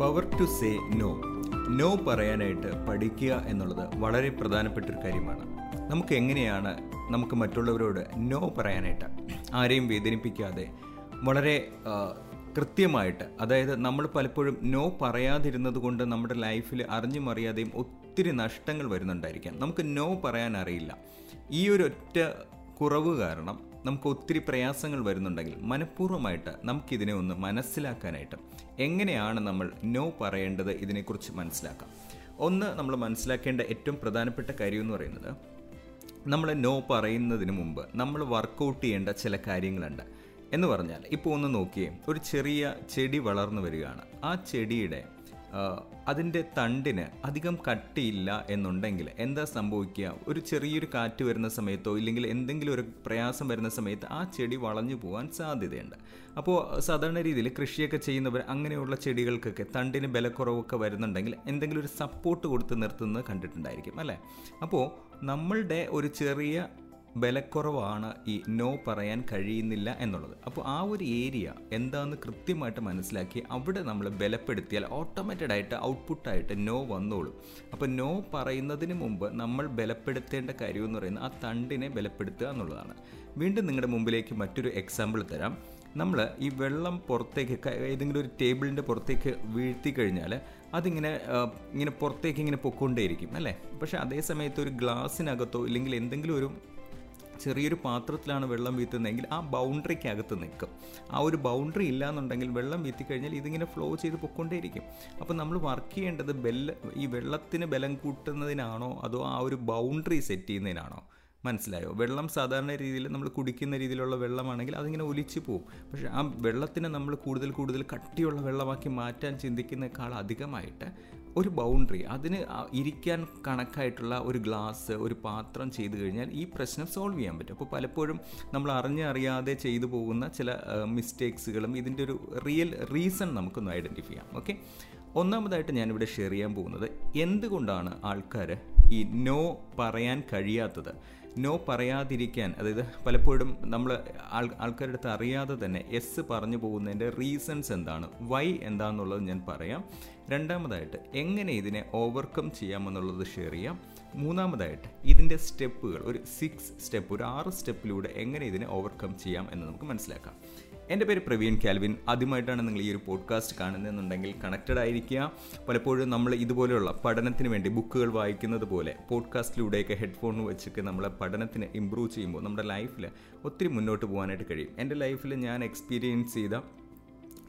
Power to say no no പറയാനായിട്ട് പഠിക്കുക എന്നുള്ളത് വളരെ പ്രധാനപ്പെട്ട ഒരു കാര്യമാണ്. നമുക്ക് എങ്ങനെയാണ് നമുക്ക് മറ്റുള്ളവരോട് നോ പറയാനായിട്ട് ആരെയും വേദനിപ്പിക്കാതെ വളരെ കൃത്യമായിട്ട് അതായത് നമ്മൾ പലപ്പോഴും നോ പറയാതിരുന്നത് കൊണ്ട് നമ്മുടെ ലൈഫിൽ അറിഞ്ഞും അറിയാതെയും ഒത്തിരി നഷ്ടങ്ങൾ വരുന്നുണ്ടായിരിക്കാം. നമുക്ക് നോ പറയാൻ അറിയില്ല. ഈ ഒരു ഒറ്റ കുറവ് കാരണം നമുക്ക് ഒത്തിരി പ്രയാസങ്ങൾ വരുന്നുണ്ടെങ്കിൽ മനഃപൂർവമായിട്ട് നമുക്കിതിനെ ഒന്ന് മനസ്സിലാക്കാനായിട്ട് എങ്ങനെയാണ് നമ്മൾ നോ പറയേണ്ടത് ഇതിനെക്കുറിച്ച് മനസ്സിലാക്കാം. ഒന്ന് നമ്മൾ മനസ്സിലാക്കേണ്ട ഏറ്റവും പ്രധാനപ്പെട്ട കാര്യം എന്ന് പറയുന്നത് നമ്മൾ നോ പറയുന്നതിന് മുമ്പ് നമ്മൾ വർക്കൗട്ട് ചെയ്യേണ്ട ചില കാര്യങ്ങളുണ്ട്. എന്ന് പറഞ്ഞാൽ ഇപ്പോൾ ഒന്ന് നോക്കിയേ ഒരു ചെറിയ ചെടി വളർന്നു വരികയാണ്. ആ ചെടിയുടെ അതിന്റെ തണ്ടിന് അധികം കട്ടിയില്ല എന്നുണ്ടെങ്കിൽ എന്താ സംഭവിക്കുക? ഒരു ചെറിയൊരു കാറ്റ് വരുന്ന സമയത്തോ ഇല്ലെങ്കിൽ എന്തെങ്കിലും ഒരു പ്രയാസം വരുന്ന സമയത്ത് ആ ചെടി വളഞ്ഞു പോകാൻ സാധ്യതയുണ്ട്. അപ്പോൾ സാധാരണ രീതിയിൽ കൃഷിയൊക്കെ ചെയ്യുന്നവർ അങ്ങനെയുള്ള ചെടികൾക്കൊക്കെ തണ്ടിന് ബലക്കുറവൊക്കെ വരുന്നുണ്ടെങ്കിൽ എന്തെങ്കിലും ഒരു സപ്പോർട്ട് കൊടുത്ത് നിർത്തുന്നത് കണ്ടിട്ടുണ്ടായിരിക്കും അല്ലേ? അപ്പോൾ നമ്മളുടെ ഒരു ചെറിയ ബലക്കുറവാണ് ഈ നോ പറയാൻ കഴിയുന്നില്ല എന്നുള്ളത്. അപ്പോൾ ആ ഒരു ഏരിയ എന്താണെന്ന് കൃത്യമായിട്ട് മനസ്സിലാക്കി അവിടെ നമ്മൾ ബലപ്പെടുത്തിയാൽ ഓട്ടോമാറ്റഡ് ആയിട്ട് ഔട്ട്പുട്ടായിട്ട് നോ വന്നോളും. അപ്പോൾ നോ പറയുന്നതിന് മുമ്പ് നമ്മൾ ബലപ്പെടുത്തേണ്ട കാര്യം എന്ന് പറയുന്നത് ആ തണ്ടിനെ ബലപ്പെടുത്തുക എന്നുള്ളതാണ്. വീണ്ടും നിങ്ങളുടെ മുമ്പിലേക്ക് മറ്റൊരു എക്സാമ്പിൾ തരാം. നമ്മൾ ഈ വെള്ളം പുറത്തേക്ക് ഏതെങ്കിലും ഒരു ടേബിളിന്റെ പുറത്തേക്ക് വീഴ്ത്തി കഴിഞ്ഞാൽ അതിങ്ങനെ ഇങ്ങനെ പുറത്തേക്ക് ഇങ്ങനെ പൊക്കൊണ്ടേയിരിക്കും അല്ലേ? പക്ഷേ അതേ സമയത്ത് ഒരു ഗ്ലാസ്സിനകത്തോ ഇല്ലെങ്കിൽ എന്തെങ്കിലും ഒരു ചെറിയൊരു പാത്രത്തിലാണ് വെള്ളം വീത്തുന്നതെങ്കിൽ ആ ബൗണ്ടറിക്ക് അകത്ത് നിൽക്കും. ആ ഒരു ബൗണ്ടറി ഇല്ല എന്നുണ്ടെങ്കിൽ വെള്ളം വീത്തി കഴിഞ്ഞാൽ ഇതിങ്ങനെ ഫ്ലോ ചെയ്ത് പൊക്കൊണ്ടേയിരിക്കും അപ്പോൾ നമ്മൾ വർക്ക് ചെയ്യേണ്ടത് ബെല്ല ഈ വെള്ളത്തിന് ബലം കൂട്ടുന്നതിനാണോ അതോ ആ ഒരു ബൗണ്ടറി സെറ്റ് ചെയ്യുന്നതിനാണോ? മനസ്സിലായോ? വെള്ളം സാധാരണ രീതിയിൽ നമ്മൾ കുടിക്കുന്ന രീതിയിലുള്ള വെള്ളമാണെങ്കിൽ അതിങ്ങനെ ഒലിച്ചു പോകും പക്ഷേ ആ വെള്ളത്തിനെ നമ്മൾ കൂടുതൽ കൂടുതൽ കട്ടിയുള്ള വെള്ളമാക്കി മാറ്റാൻ ചിന്തിക്കുന്നേക്കാൾ അധികമായിട്ട് ഒരു ബൗണ്ടറി അതിന് ഇരിക്കാൻ കണക്കായിട്ടുള്ള ഒരു ഗ്ലാസ് ഒരു പാത്രം ചെയ്തു കഴിഞ്ഞാൽ ഈ പ്രശ്നം സോൾവ് ചെയ്യാൻ പറ്റും. അപ്പോൾ പലപ്പോഴും നമ്മൾ അറിഞ്ഞറിയാതെ ചെയ്തു പോകുന്ന ചില മിസ്റ്റേക്സുകളും ഇതിന്റെ ഒരു റിയൽ റീസൺ നമുക്കൊന്ന് ഐഡന്റിഫൈ ചെയ്യാം. ഓക്കെ ഒന്നാമതായിട്ട് ഞാനിവിടെ ഷെയർ ചെയ്യാൻ പോകുന്നത് എന്തുകൊണ്ടാണ് ആൾക്കാർ ഈ നോ പറയാൻ കഴിയാത്തത്? നോ പറയാതിരിക്കാൻ അതായത് പലപ്പോഴും നമ്മൾ ആൾ ആൾക്കാരുടെ അടുത്ത് അറിയാതെ തന്നെ എസ് പറഞ്ഞു പോകുന്നതിന്റെ റീസൺസ് എന്താണ്? വൈ എന്താണെന്നുള്ളത് ഞാൻ പറയാം. രണ്ടാമതായിട്ട് എങ്ങനെ ഇതിനെ ഓവർകം ചെയ്യാമെന്നുള്ളത് ഷെയർ ചെയ്യാം. മൂന്നാമതായിട്ട് ഇതിന്റെ സ്റ്റെപ്പുകൾ ഒരു സിക്സ് സ്റ്റെപ്പ് ഒരു ആറ് സ്റ്റെപ്പിലൂടെ എങ്ങനെ ഇതിനെ ഓവർകം ചെയ്യാം എന്ന് നമുക്ക് മനസ്സിലാക്കാം. എന്റെ പേര് പ്രവീൺ കാൽവിൻ. ആദ്യമായിട്ടാണ് നിങ്ങൾ ഈ ഒരു പോഡ്കാസ്റ്റ് കാണുന്നതെന്നുണ്ടെങ്കിൽ കണക്റ്റഡ് ആയിരിക്കുക. പലപ്പോഴും നമ്മൾ ഇതുപോലെയുള്ള പഠനത്തിന് വേണ്ടി ബുക്കുകൾ വായിക്കുന്നത് പോലെ പോഡ്കാസ്റ്റിലൂടെയൊക്കെ ഹെഡ്ഫോൺ വെച്ചൊക്കെ നമ്മളെ പഠനത്തിന് ഇമ്പ്രൂവ് ചെയ്യുമ്പോൾ നമ്മുടെ ലൈഫിൽ ഒത്തിരി മുന്നോട്ട് പോകാനായിട്ട് കഴിയും. എന്റെ ലൈഫിൽ ഞാൻ എക്സ്പീരിയൻസ് ചെയ്ത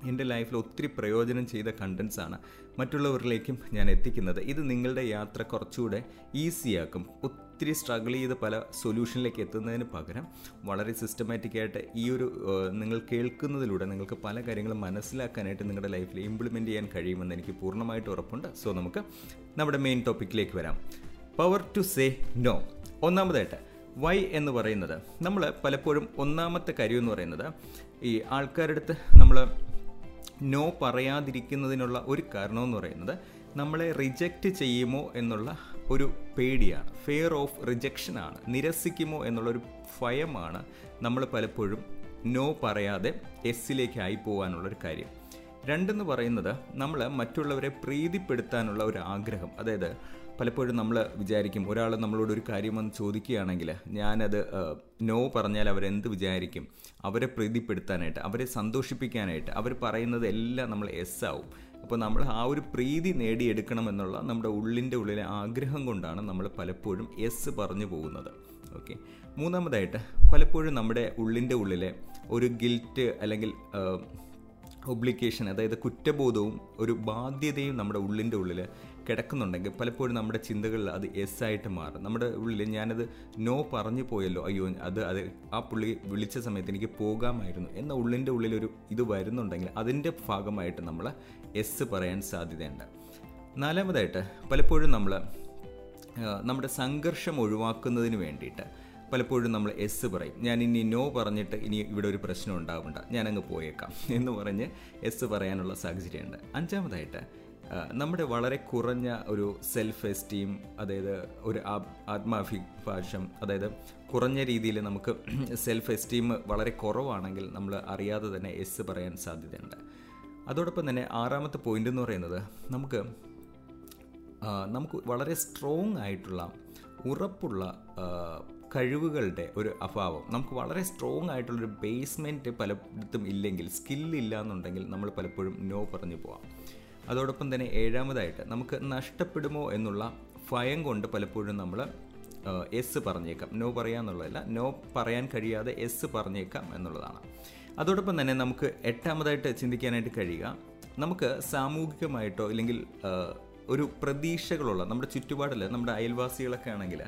എന്റെ ലൈഫിൽ ഒത്തിരി പ്രയോജനം ചെയ്ത കണ്ടൻസാണ് മറ്റുള്ളവരിലേക്കും ഞാൻ എത്തിക്കുന്നത്. ഇത് നിങ്ങളുടെ യാത്ര കുറച്ചുകൂടെ ഈസിയാക്കും. ഒത്തിരി സ്ട്രഗിൾ ചെയ്ത് പല സൊല്യൂഷനിലേക്ക് എത്തുന്നതിന് പകരം വളരെ സിസ്റ്റമാറ്റിക്കായിട്ട് ഈ ഒരു നിങ്ങൾ കേൾക്കുന്നതിലൂടെ നിങ്ങൾക്ക് പല കാര്യങ്ങളും മനസ്സിലാക്കാനായിട്ട് നിങ്ങളുടെ ലൈഫിൽ ഇംപ്ലിമെന്റ് ചെയ്യാൻ കഴിയുമെന്ന് എനിക്ക് പൂർണമായിട്ട് ഉറപ്പുണ്ട്. സോ നമുക്ക് നമ്മുടെ മെയിൻ ടോപ്പിക്കിലേക്ക് വരാം. Power to say no. ഒന്നാമതായിട്ട് വൈ എന്ന് പറയുന്നത് നമ്മൾ പലപ്പോഴും ഒന്നാമത്തെ കാര്യം എന്ന് പറയുന്നത് ഈ ആൾക്കാരുടെ അടുത്ത് നമ്മൾ നോ പറയാതിരിക്കുന്നതിനുള്ള ഒരു കാരണമെന്ന് പറയുന്നത് നമ്മളെ റിജക്റ്റ് ചെയ്യുമോ എന്നുള്ള ഒരു പേടിയാണ്. ഫെയർ ഓഫ് റിജക്ഷനാണ് നിരസിക്കുമോ എന്നുള്ളൊരു ഭയമാണ് നമ്മൾ പലപ്പോഴും നോ പറയാതെ എസ്സിലേക്ക് ആയി പോകാനുള്ളൊരു കാര്യം. രണ്ടെന്ന് പറയുന്നത് നമ്മൾ മറ്റുള്ളവരെ പ്രീതിപ്പെടുത്താനുള്ള ഒരു ആഗ്രഹം. അതായത് പലപ്പോഴും നമ്മൾ വിചാരിക്കും ഒരാൾ നമ്മളോട് ഒരു കാര്യം വന്ന് ചോദിക്കുകയാണെങ്കിൽ ഞാനത് നോ പറഞ്ഞാൽ അവരെന്ത് വിചാരിക്കും? അവരെ പ്രീതിപ്പെടുത്താനായിട്ട് അവരെ സന്തോഷിപ്പിക്കാനായിട്ട് അവർ പറയുന്നത് എല്ലാം നമ്മൾ എസ് ആവും. അപ്പോൾ നമ്മൾ ആ ഒരു പ്രീതി നേടിയെടുക്കണമെന്നുള്ള നമ്മുടെ ഉള്ളിന്റെ ഉള്ളിലെ ആഗ്രഹം കൊണ്ടാണ് നമ്മൾ പലപ്പോഴും എസ് പറഞ്ഞു പോകുന്നത്. ഓക്കെ. മൂന്നാമതായിട്ട് പലപ്പോഴും നമ്മുടെ ഉള്ളിന്റെ ഉള്ളിലെ ഒരു ഗിൽറ്റ് അല്ലെങ്കിൽ ഒബ്ലിക്കേഷൻ അതായത് കുറ്റബോധവും ഒരു ബാധ്യതയും നമ്മുടെ ഉള്ളിന്റെ ഉള്ളിൽ കിടക്കുന്നുണ്ടെങ്കിൽ പലപ്പോഴും നമ്മുടെ ചിന്തകളിൽ അത് എസ് ആയിട്ട് മാറും. നമ്മുടെ ഉള്ളിൽ ഞാനത് നോ പറഞ്ഞു പോയല്ലോ അയ്യോ അത് അത് ആ പുള്ളി വിളിച്ച സമയത്ത് എനിക്ക് പോകാമായിരുന്നു എന്ന ഉള്ളിന്റെ ഉള്ളിലൊരു ഇത് വരുന്നുണ്ടെങ്കിൽ അതിന്റെ ഭാഗമായിട്ട് നമ്മൾ എസ് പറയാൻ സാധ്യതയുണ്ട്. നാലാമതായിട്ട് പലപ്പോഴും നമ്മൾ നമ്മുടെ സംഘർഷം ഒഴിവാക്കുന്നതിന് വേണ്ടിയിട്ട് പലപ്പോഴും നമ്മൾ എസ് പറയും. ഞാൻ ഇനി നോ പറഞ്ഞിട്ട് ഇനി ഇവിടെ ഒരു പ്രശ്നം ഉണ്ടാവണ്ട. ഞാനങ്ങ് പോയേക്കാം എന്ന് പറഞ്ഞ് എസ് പറയാനുള്ള സാഹചര്യമുണ്ട്. അഞ്ചാമതായിട്ട് നമ്മുടെ വളരെ കുറഞ്ഞ ഒരു സെൽഫ് എസ്റ്റീം അതായത് ഒരു ആത്മാഭിഭാഷം അതായത് കുറഞ്ഞ രീതിയിൽ നമുക്ക് സെൽഫ് എസ്റ്റീം വളരെ കുറവാണെങ്കിൽ നമ്മൾ അറിയാതെ തന്നെ എസ് പറയാൻ സാധ്യതയുണ്ട്. അതോടൊപ്പം തന്നെ ആറാമത്തെ പോയിന്റ് എന്ന് പറയുന്നത് നമുക്ക് നമുക്ക് വളരെ സ്ട്രോങ് ആയിട്ടുള്ള ഉറപ്പുള്ള കഴിവുകളുടെ ഒരു അഭാവം. നമുക്ക് വളരെ സ്ട്രോങ് ആയിട്ടുള്ളൊരു ബേസ്മെന്റ് പലയിടത്തും ഇല്ലെങ്കിൽ സ്കില്ലില്ല എന്നുണ്ടെങ്കിൽ നമ്മൾ പലപ്പോഴും നോ പറഞ്ഞു പോവാം. അതോടൊപ്പം തന്നെ ഏഴാമതായിട്ട് നമുക്ക് നഷ്ടപ്പെടുമോ എന്നുള്ള ഭയം കൊണ്ട് പലപ്പോഴും നമ്മൾ എസ് പറഞ്ഞേക്കാം. നോ പറയാന്നുള്ളതല്ല നോ പറയാൻ കഴിയാതെ എസ് പറഞ്ഞേക്കാം എന്നുള്ളതാണ്. അതോടൊപ്പം തന്നെ നമുക്ക് എട്ടാമതായിട്ട് ചിന്തിക്കാനായിട്ട് കഴിയുക. നമുക്ക് സാമൂഹികമായിട്ടോ ഇല്ലെങ്കിൽ ഒരു പ്രതീക്ഷകളുള്ള നമ്മുടെ ചുറ്റുപാടിൽ നമ്മുടെ അയൽവാസികളൊക്കെ ആണെങ്കിൽ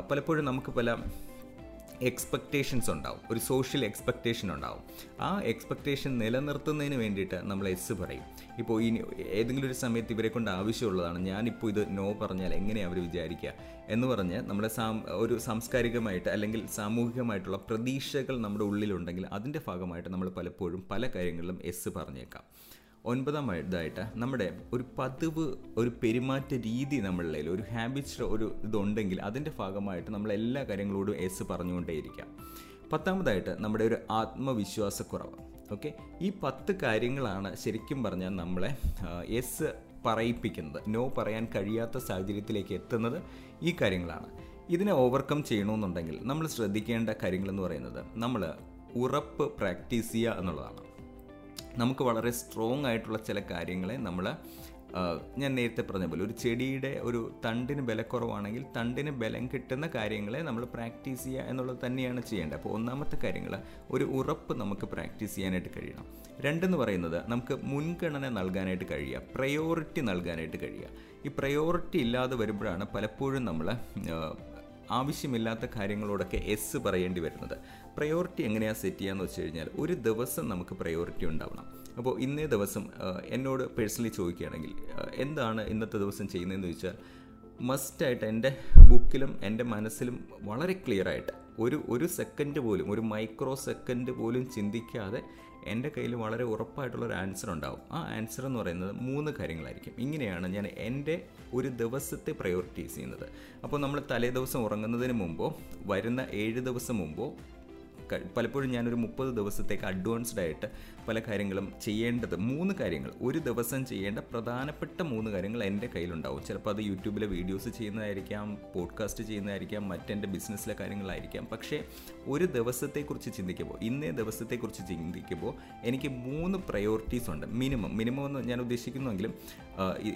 പലപ്പോഴും നമുക്ക് പല എക്സ്പെക്റ്റേഷൻസ് ഉണ്ടാവും. ഒരു സോഷ്യൽ എക്സ്പെക്റ്റേഷൻ ഉണ്ടാവും. ആ എക്സ്പെക്റ്റേഷൻ നിലനിർത്തുന്നതിന് വേണ്ടിയിട്ട് നമ്മൾ എസ് പറയും. ഇപ്പോൾ ഇനി ഏതെങ്കിലും ഒരു സമയത്ത് ഇവരെ കൊണ്ട് ആവശ്യമുള്ളതാണ് ഞാനിപ്പോൾ ഇത് നോ പറഞ്ഞാൽ എങ്ങനെയാണ് അവർ വിചാരിക്കുക എന്ന് പറഞ്ഞ് നമ്മുടെ സാം ഒരു സാംസ്കാരികമായിട്ട് അല്ലെങ്കിൽ സാമൂഹികമായിട്ടുള്ള പ്രതീക്ഷകൾ നമ്മുടെ ഉള്ളിലുണ്ടെങ്കിൽ അതിന്റെ ഭാഗമായിട്ട് നമ്മൾ പലപ്പോഴും പല കാര്യങ്ങളിലും എസ് പറഞ്ഞേക്കാം. ഒൻപതാം ഇതായിട്ട് നമ്മുടെ ഒരു പതിവ് ഒരു പെരുമാറ്റ രീതി നമ്മളിൽ ഒരു ഹാബിറ്റ്സ് ഒരു ഇതുണ്ടെങ്കിൽ അതിന്റെ ഭാഗമായിട്ട് നമ്മൾ എല്ലാ കാര്യങ്ങളോടും എസ് പറഞ്ഞുകൊണ്ടേയിരിക്കാം. പത്താമതായിട്ട് നമ്മുടെ ഒരു ആത്മവിശ്വാസക്കുറവ്. ഓക്കെ ഈ പത്ത് കാര്യങ്ങളാണ് ശരിക്കും പറഞ്ഞാൽ നമ്മളെ എസ് പറയിപ്പിക്കുന്നത്. നോ പറയാൻ കഴിയാത്ത സാഹചര്യത്തിലേക്ക് എത്തുന്നത് ഈ കാര്യങ്ങളാണ്. ഇതിനെ ഓവർകം ചെയ്യണമെന്നുണ്ടെങ്കിൽ നമ്മൾ ശ്രദ്ധിക്കേണ്ട കാര്യങ്ങളെന്ന് പറയുന്നത് നമ്മൾ ഉറപ്പ് പ്രാക്ടീസ് ചെയ്യുക എന്നുള്ളതാണ്. നമുക്ക് വളരെ സ്ട്രോങ് ആയിട്ടുള്ള ചില കാര്യങ്ങളെ നമ്മൾ ഞാൻ നേരത്തെ പറഞ്ഞ പോലെ ഒരു ചെടിയുടെ ഒരു തണ്ടിന് ബലക്കുറവാണെങ്കിൽ തണ്ടിന് ബലം കിട്ടുന്ന കാര്യങ്ങളെ നമ്മൾ പ്രാക്ടീസ് ചെയ്യുക എന്നുള്ളത് തന്നെയാണ് ചെയ്യേണ്ടത്. അപ്പോൾ ഒന്നാമത്തെ കാര്യങ്ങൾ ഒരു ഉറപ്പ് നമുക്ക് പ്രാക്ടീസ് ചെയ്യാനായിട്ട് കഴിയണം. രണ്ടെന്ന് പറയുന്നത് നമുക്ക് മുൻഗണന നൽകാനായിട്ട് കഴിയുക പ്രയോറിറ്റി നൽകാനായിട്ട് കഴിയുക. ഈ പ്രയോറിറ്റി ഇല്ലാതെ വരുമ്പോഴാണ് പലപ്പോഴും നമ്മൾ ആവശ്യമില്ലാത്ത കാര്യങ്ങളോടൊക്കെ എസ് പറയേണ്ടി വരുന്നത്. പ്രയോറിറ്റി എങ്ങനെയാണ് സെറ്റ് ചെയ്യാന്ന് വെച്ച് കഴിഞ്ഞാൽ ഒരു ദിവസം നമുക്ക് പ്രയോറിറ്റി ഉണ്ടാവണം. അപ്പോൾ ഇന്നേ ദിവസം എന്നോട് പേഴ്സണലി ചോദിക്കുകയാണെങ്കിൽ എന്താണ് ഇന്നത്തെ ദിവസം ചെയ്യുന്നതെന്ന് ചോദിച്ചാൽ മസ്റ്റായിട്ട് എന്റെ ബുക്കിലും എന്റെ മനസ്സിലും വളരെ ക്ലിയർ ആയിട്ട് ഒരു ഒരു സെക്കൻഡ് പോലും ഒരു മൈക്രോ സെക്കൻഡ് പോലും ചിന്തിക്കാതെ എന്റെ കയ്യിൽ വളരെ ഉറപ്പായിട്ടുള്ളൊരു ആൻസർ ഉണ്ടാവും. ആ ആൻസർ എന്ന് പറയുന്നത് മൂന്ന് കാര്യങ്ങളായിരിക്കും. ഇങ്ങനെയാണ് ഞാൻ എന്റെ ഒരു ദിവസത്തെ പ്രയോറിറ്റൈസ് ചെയ്യുന്നത്. അപ്പോൾ നമ്മൾ തലേ ദിവസം ഉറങ്ങുന്നതിന് മുമ്പോ വരുന്ന ഏഴ് ദിവസം മുമ്പോ പലപ്പോഴും ഞാനൊരു മുപ്പത് ദിവസത്തേക്ക് അഡ്വാൻസ്ഡ് ആയിട്ട് പല കാര്യങ്ങളും ചെയ്യേണ്ടത് മൂന്ന് കാര്യങ്ങൾ. ഒരു ദിവസം ചെയ്യേണ്ട പ്രധാനപ്പെട്ട മൂന്ന് കാര്യങ്ങൾ എന്റെ കയ്യിലുണ്ടാവും. ചിലപ്പോൾ അത് യൂട്യൂബിലെ വീഡിയോസ് ചെയ്യുന്നതായിരിക്കാം പോഡ്കാസ്റ്റ് ചെയ്യുന്നതായിരിക്കാം മറ്റെന്റെ ബിസിനസ്സിലെ കാര്യങ്ങളായിരിക്കാം. പക്ഷേ ഒരു ദിവസത്തെക്കുറിച്ച് ചിന്തിക്കുമ്പോൾ ഇന്നേ ദിവസത്തെക്കുറിച്ച് ചിന്തിക്കുമ്പോൾ എനിക്ക് മൂന്ന് പ്രയോറിറ്റീസ് ഉണ്ട്. മിനിമം മിനിമം എന്ന് ഞാൻ ഉദ്ദേശിക്കുന്നുവെങ്കിലും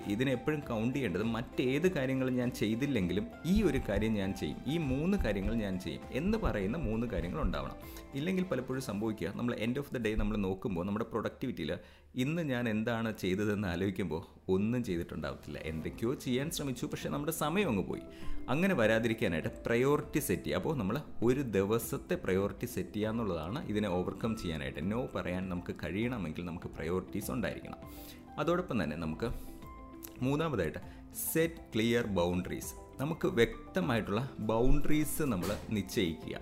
ഇതിനെപ്പോഴും കൗണ്ട് ചെയ്യേണ്ടത് മറ്റേത് കാര്യങ്ങളും ഞാൻ ചെയ്തില്ലെങ്കിലും ഈ ഒരു കാര്യം ഞാൻ ചെയ്യും. ഈ മൂന്ന് കാര്യങ്ങൾ ഞാൻ ചെയ്യും എന്ന് പറയുന്ന മൂന്ന് കാര്യങ്ങൾ ഉണ്ടാവണം. ഇല്ലെങ്കിൽ പലപ്പോഴും സംഭവിക്കുക നമ്മൾ എൻഡ് ഓഫ് ദ ഡേ നമ്മൾ നോക്കുമ്പോൾ നമ്മുടെ പ്രൊഡക്ടിവിറ്റിയിൽ ഇന്ന് ഞാൻ എന്താണ് ചെയ്തതെന്ന് ആലോചിക്കുമ്പോൾ ഒന്നും ചെയ്തിട്ടുണ്ടാവത്തില്ല. എന്തൊക്കെയോ ചെയ്യാൻ ശ്രമിച്ചു പക്ഷേ നമ്മുടെ സമയം അങ്ങ് പോയി. അങ്ങനെ വരാതിരിക്കാനായിട്ട് പ്രയോറിറ്റി സെറ്റ് ചെയ്യുക. അപ്പോൾ നമ്മൾ ഒരു ദിവസത്തെ പ്രയോറിറ്റി സെറ്റ് ചെയ്യുക എന്നുള്ളതാണ് ഇതിനെ ഓവർകം ചെയ്യാനായിട്ട്. നോ പറയാൻ നമുക്ക് കഴിയണമെങ്കിൽ നമുക്ക് പ്രയോറിറ്റീസ് ഉണ്ടായിരിക്കണം. അതോടൊപ്പം തന്നെ നമുക്ക് മൂന്നാമതായിട്ട് സെറ്റ് ക്ലിയർ ബൗണ്ടറീസ് നമുക്ക് വ്യക്തമായിട്ടുള്ള ബൗണ്ടറീസ് നമ്മൾ നിശ്ചയിക്കുക.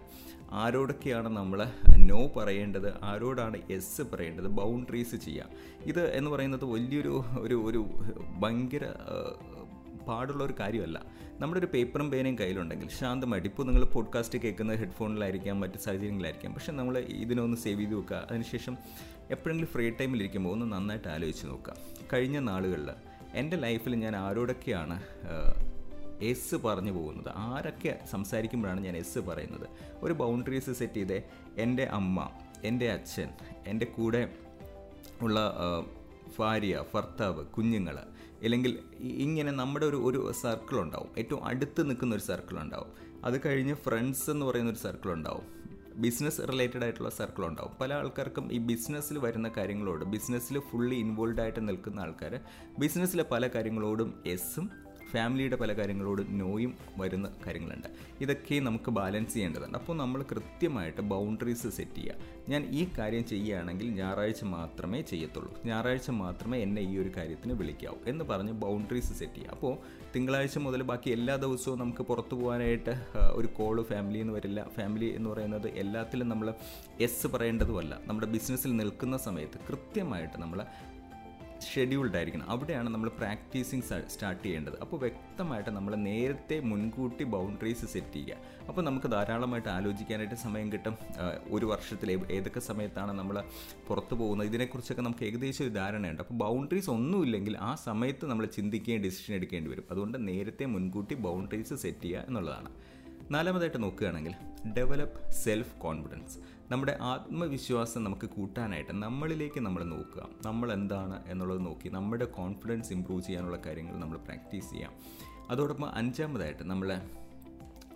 ആരോടൊക്കെയാണ് നമ്മൾ നോ പറയേണ്ടത്? ആരോടാണ് എസ് പറയേണ്ടത്? ബൗണ്ടറീസ് ചെയ്യുക ഇത് എന്ന് പറയുന്നത് വലിയൊരു ഒരു ഒരു ഭയങ്കര പാടുള്ള ഒരു കാര്യമല്ല. നമ്മുടെ ഒരു പേപ്പറും പേനയും കയ്യിലുണ്ടെങ്കിൽ ശാന്തമായിട്ട് ഇപ്പോൾ നിങ്ങൾ പോഡ്കാസ്റ്റ് കേൾക്കുന്ന ഹെഡ്ഫോണിലായിരിക്കാം മറ്റ് സാഹചര്യങ്ങളിലായിരിക്കാം പക്ഷെ നമ്മൾ ഇതിനൊന്ന് സേവ് ചെയ്ത് വെക്കുക. അതിനുശേഷം എപ്പോഴെങ്കിലും ഫ്രീ ടൈമിലിരിക്കുമ്പോൾ ഒന്ന് നന്നായിട്ട് ആലോചിച്ച് നോക്കുക. കഴിഞ്ഞ നാളുകളിൽ എന്റെ ലൈഫിൽ ഞാൻ ആരോടൊക്കെയാണ് എസ് പറഞ്ഞു പോകുന്നത്. ആരൊക്കെ സംസാരിക്കുമ്പോഴാണ് ഞാൻ എസ് പറയുന്നത്? ഒരു ബൗണ്ടറീസ് സെറ്റ് ചെയ്തേ എന്റെ അമ്മ എന്റെ അച്ഛൻ എന്റെ കൂടെ ഉള്ള ഭാര്യ ഭർത്താവ് കുഞ്ഞുങ്ങൾ അല്ലെങ്കിൽ ഇങ്ങനെ നമ്മുടെ ഒരു ഒരു സർക്കിൾ ഉണ്ടാവും. ഏറ്റവും അടുത്ത് നിൽക്കുന്ന ഒരു സർക്കിൾ ഉണ്ടാവും. അത് കഴിഞ്ഞ് ഫ്രണ്ട്സ് എന്ന് പറയുന്ന ഒരു സർക്കിൾ ഉണ്ടാവും. ബിസിനസ് റിലേറ്റഡ് ആയിട്ടുള്ള സർക്കിൾ ഉണ്ടാവും. പല ആൾക്കാർക്കും ഈ ബിസിനസ്സിൽ വരുന്ന കാര്യങ്ങളോട് ബിസിനസ്സിൽ ഫുള്ളി ഇൻവോൾവ് ആയിട്ട് നിൽക്കുന്ന ആൾക്കാർ ബിസിനസ്സിലെ പല കാര്യങ്ങളോടും എസ്സും ഫാമിലിയുടെ പല കാര്യങ്ങളോട് നോയും വരുന്ന കാര്യങ്ങളുണ്ട്. ഇതൊക്കെ നമുക്ക് ബാലൻസ് ചെയ്യേണ്ടതുണ്ട്. അപ്പോൾ നമ്മൾ കൃത്യമായിട്ട് ബൗണ്ടറീസ് സെറ്റ് ചെയ്യുക. ഞാൻ ഈ കാര്യം ചെയ്യുകയാണെങ്കിൽ ഞായറാഴ്ച മാത്രമേ ചെയ്യത്തുള്ളൂ. ഞായറാഴ്ച മാത്രമേ എന്നെ ഈ ഒരു കാര്യത്തിന് വിളിക്കാവൂ എന്ന് പറഞ്ഞ് ബൗണ്ടറീസ് സെറ്റ് ചെയ്യുക. അപ്പോൾ തിങ്കളാഴ്ച മുതൽ ബാക്കി എല്ലാ ദിവസവും നമുക്ക് പുറത്തു പോകാനായിട്ട് ഒരു കോൾ ഫാമിലി എന്ന് വരില്ല. ഫാമിലി എന്ന് പറയുന്നത് എല്ലാത്തിലും നമ്മൾ എസ് പറയേണ്ടതുമല്ല. നമ്മുടെ ബിസിനസ്സിൽ നിൽക്കുന്ന സമയത്ത് കൃത്യമായിട്ട് നമ്മൾ ഷെഡ്യൂൾഡ് ആയിരിക്കണം. അവിടെയാണ് നമ്മൾ പ്രാക്ടീസിങ് സ്റ്റാർട്ട് ചെയ്യേണ്ടത്. അപ്പോൾ വ്യക്തമായിട്ട് നമ്മൾ നേരത്തെ മുൻകൂട്ടി ബൗണ്ടറീസ് സെറ്റ് ചെയ്യുക. അപ്പോൾ നമുക്ക് ധാരാളമായിട്ട് ആലോചിക്കാനായിട്ട് സമയം കിട്ടും. ഒരു വർഷത്തിൽ ഏതൊക്കെ സമയത്താണ് നമ്മൾ പുറത്ത് പോകുന്നത്? ഇതിനെക്കുറിച്ചൊക്കെ നമുക്ക് ഏകദേശം ഒരു ധാരണയുണ്ട്. അപ്പോൾ ബൗണ്ടറീസ് ഒന്നുമില്ലെങ്കിൽ ആ സമയത്ത് നമ്മൾ ചിന്തിക്കുകയും ഡിസിഷൻ എടുക്കേണ്ടി വരും. അതുകൊണ്ട് നേരത്തെ മുൻകൂട്ടി ബൗണ്ടറീസ് സെറ്റ് ചെയ്യുക എന്നുള്ളതാണ്. നാലാമതായിട്ട് നോക്കുകയാണെങ്കിൽ ഡെവലപ്പ് സെൽഫ് കോൺഫിഡൻസ് നമ്മുടെ ആത്മവിശ്വാസം നമുക്ക് കൂട്ടാനായിട്ട് നമ്മളിലേക്ക് നമ്മൾ നോക്കുക. നമ്മൾ എന്താണ് എന്നുള്ളത് നോക്കി നമ്മുടെ കോൺഫിഡൻസ് ഇമ്പ്രൂവ് ചെയ്യാനുള്ള കാര്യങ്ങൾ നമ്മൾ പ്രാക്ടീസ് ചെയ്യാം. അതോടൊപ്പം അഞ്ചാമതായിട്ട് നമ്മളെ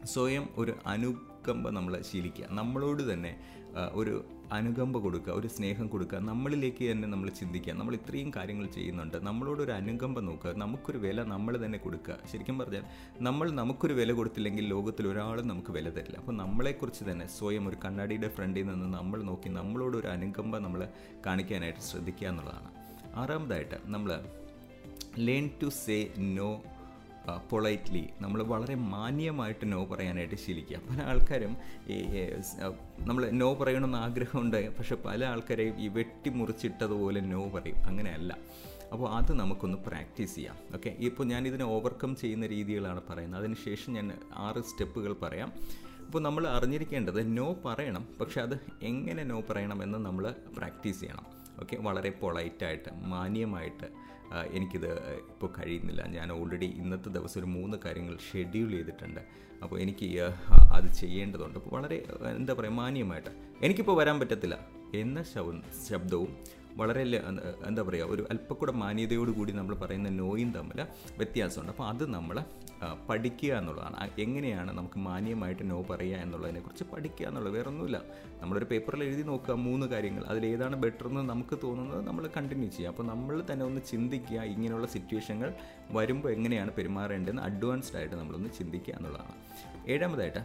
സ്വയം ഒരു അനുകമ്പ നമ്മൾ ശീലിക്കുക. നമ്മളോട് തന്നെ ഒരു അനുകമ്പ കൊടുക്കുക ഒരു സ്നേഹം കൊടുക്കുക നമ്മളിലേക്ക് തന്നെ നമ്മൾ ചിന്തിക്കുക നമ്മൾ ഇത്രയും കാര്യങ്ങൾ ചെയ്യുന്നുണ്ട് നമ്മളോട് ഒരു അനുകമ്പ നോക്കുക നമുക്കൊരു വില നമ്മൾ തന്നെ കൊടുക്കുക. ശരിക്കും പറഞ്ഞാൽ നമ്മൾ നമുക്കൊരു വില കൊടുത്തില്ലെങ്കിൽ ലോകത്തിൽ ഒരാളും നമുക്ക് വില തരില്ല. അപ്പോൾ നമ്മളെക്കുറിച്ച് തന്നെ സ്വയം ഒരു കണ്ണാടിയുടെ ഫ്രണ്ടിൽ നിന്ന് നമ്മൾ നോക്കി നമ്മളോട് ഒരു അനുകമ്പ നമ്മൾ കാണിക്കാനായിട്ട് ശ്രദ്ധിക്കുക എന്നുള്ളതാണ്. ആറാമതായിട്ട് നമ്മൾ learn to say no politely നമ്മൾ വളരെ മാന്യമായിട്ട് നോ പറയാനായിട്ട് ശീലിക്കുക. പല ആൾക്കാരും ഈ നമ്മൾ നോ പറയണമെന്ന് ആഗ്രഹമുണ്ട് പക്ഷെ പല ആൾക്കാരെയും ഈ വെട്ടിമുറിച്ചിട്ടതുപോലെ നോ പറയും. അങ്ങനെയല്ല. അപ്പോൾ അത് നമുക്കൊന്ന് പ്രാക്ടീസ് ചെയ്യാം. ഓക്കെ? ഇപ്പോൾ ഞാൻ ഇതിനെ ഓവർകം ചെയ്യുന്ന രീതികളാണ് പറയുന്നത്. അതിനുശേഷം ഞാൻ ആറ് സ്റ്റെപ്പുകൾ പറയാം. അപ്പോൾ നമ്മൾ അറിഞ്ഞിരിക്കേണ്ടത് നോ പറയണം പക്ഷെ അത് എങ്ങനെ നോ പറയണമെന്ന് നമ്മൾ പ്രാക്ടീസ് ചെയ്യണം. ഓക്കെ? വളരെ പൊളൈറ്റായിട്ട് മാന്യമായിട്ട് എനിക്കിത് ഇപ്പോൾ കഴിയുന്നില്ല. ഞാൻ ഓൾറെഡി ഇന്നത്തെ ദിവസം ഒരു മൂന്ന് കാര്യങ്ങൾ ഷെഡ്യൂൾ ചെയ്തിട്ടുണ്ട്. അപ്പോൾ എനിക്ക് അത് ചെയ്യേണ്ടതുണ്ട്. അപ്പോൾ വളരെ എന്താ പറയുക മാന്യമായിട്ട്. എനിക്കിപ്പോൾ വരാൻ പറ്റത്തില്ല. എന്ന ശബ്ദവും വളരെ എന്താ പറയുക ഒരു അല്പക്കൂടെ മാന്യതയോട് കൂടി നമ്മൾ പറയുന്ന നോയും തമ്മിൽ വ്യത്യാസമുണ്ട്. അപ്പോൾ അത് നമ്മൾ പഠിക്കുക എന്നുള്ളതാണ്. എങ്ങനെയാണ് നമുക്ക് മാന്യമായിട്ട് നോ പറയുക എന്നുള്ളതിനെക്കുറിച്ച് പഠിക്കുക എന്നുള്ളത് വേറെ ഒന്നുമില്ല നമ്മളൊരു പേപ്പറിൽ എഴുതി നോക്കുക മൂന്ന് കാര്യങ്ങൾ. അതിലേതാണ് ബെറ്റർ എന്ന് നമുക്ക് തോന്നുന്നത് നമ്മൾ കണ്ടിന്യൂ ചെയ്യുക. അപ്പോൾ നമ്മൾ തന്നെ ഒന്ന് ചിന്തിക്കുക ഇങ്ങനെയുള്ള സിറ്റുവേഷനുകൾ വരുമ്പോൾ എങ്ങനെയാണ് പെരുമാറേണ്ടതെന്ന് അഡ്വാൻസ്ഡ് ആയിട്ട് നമ്മളൊന്ന് ചിന്തിക്കുക എന്നുള്ളതാണ്. ഏഴാമതായിട്ട്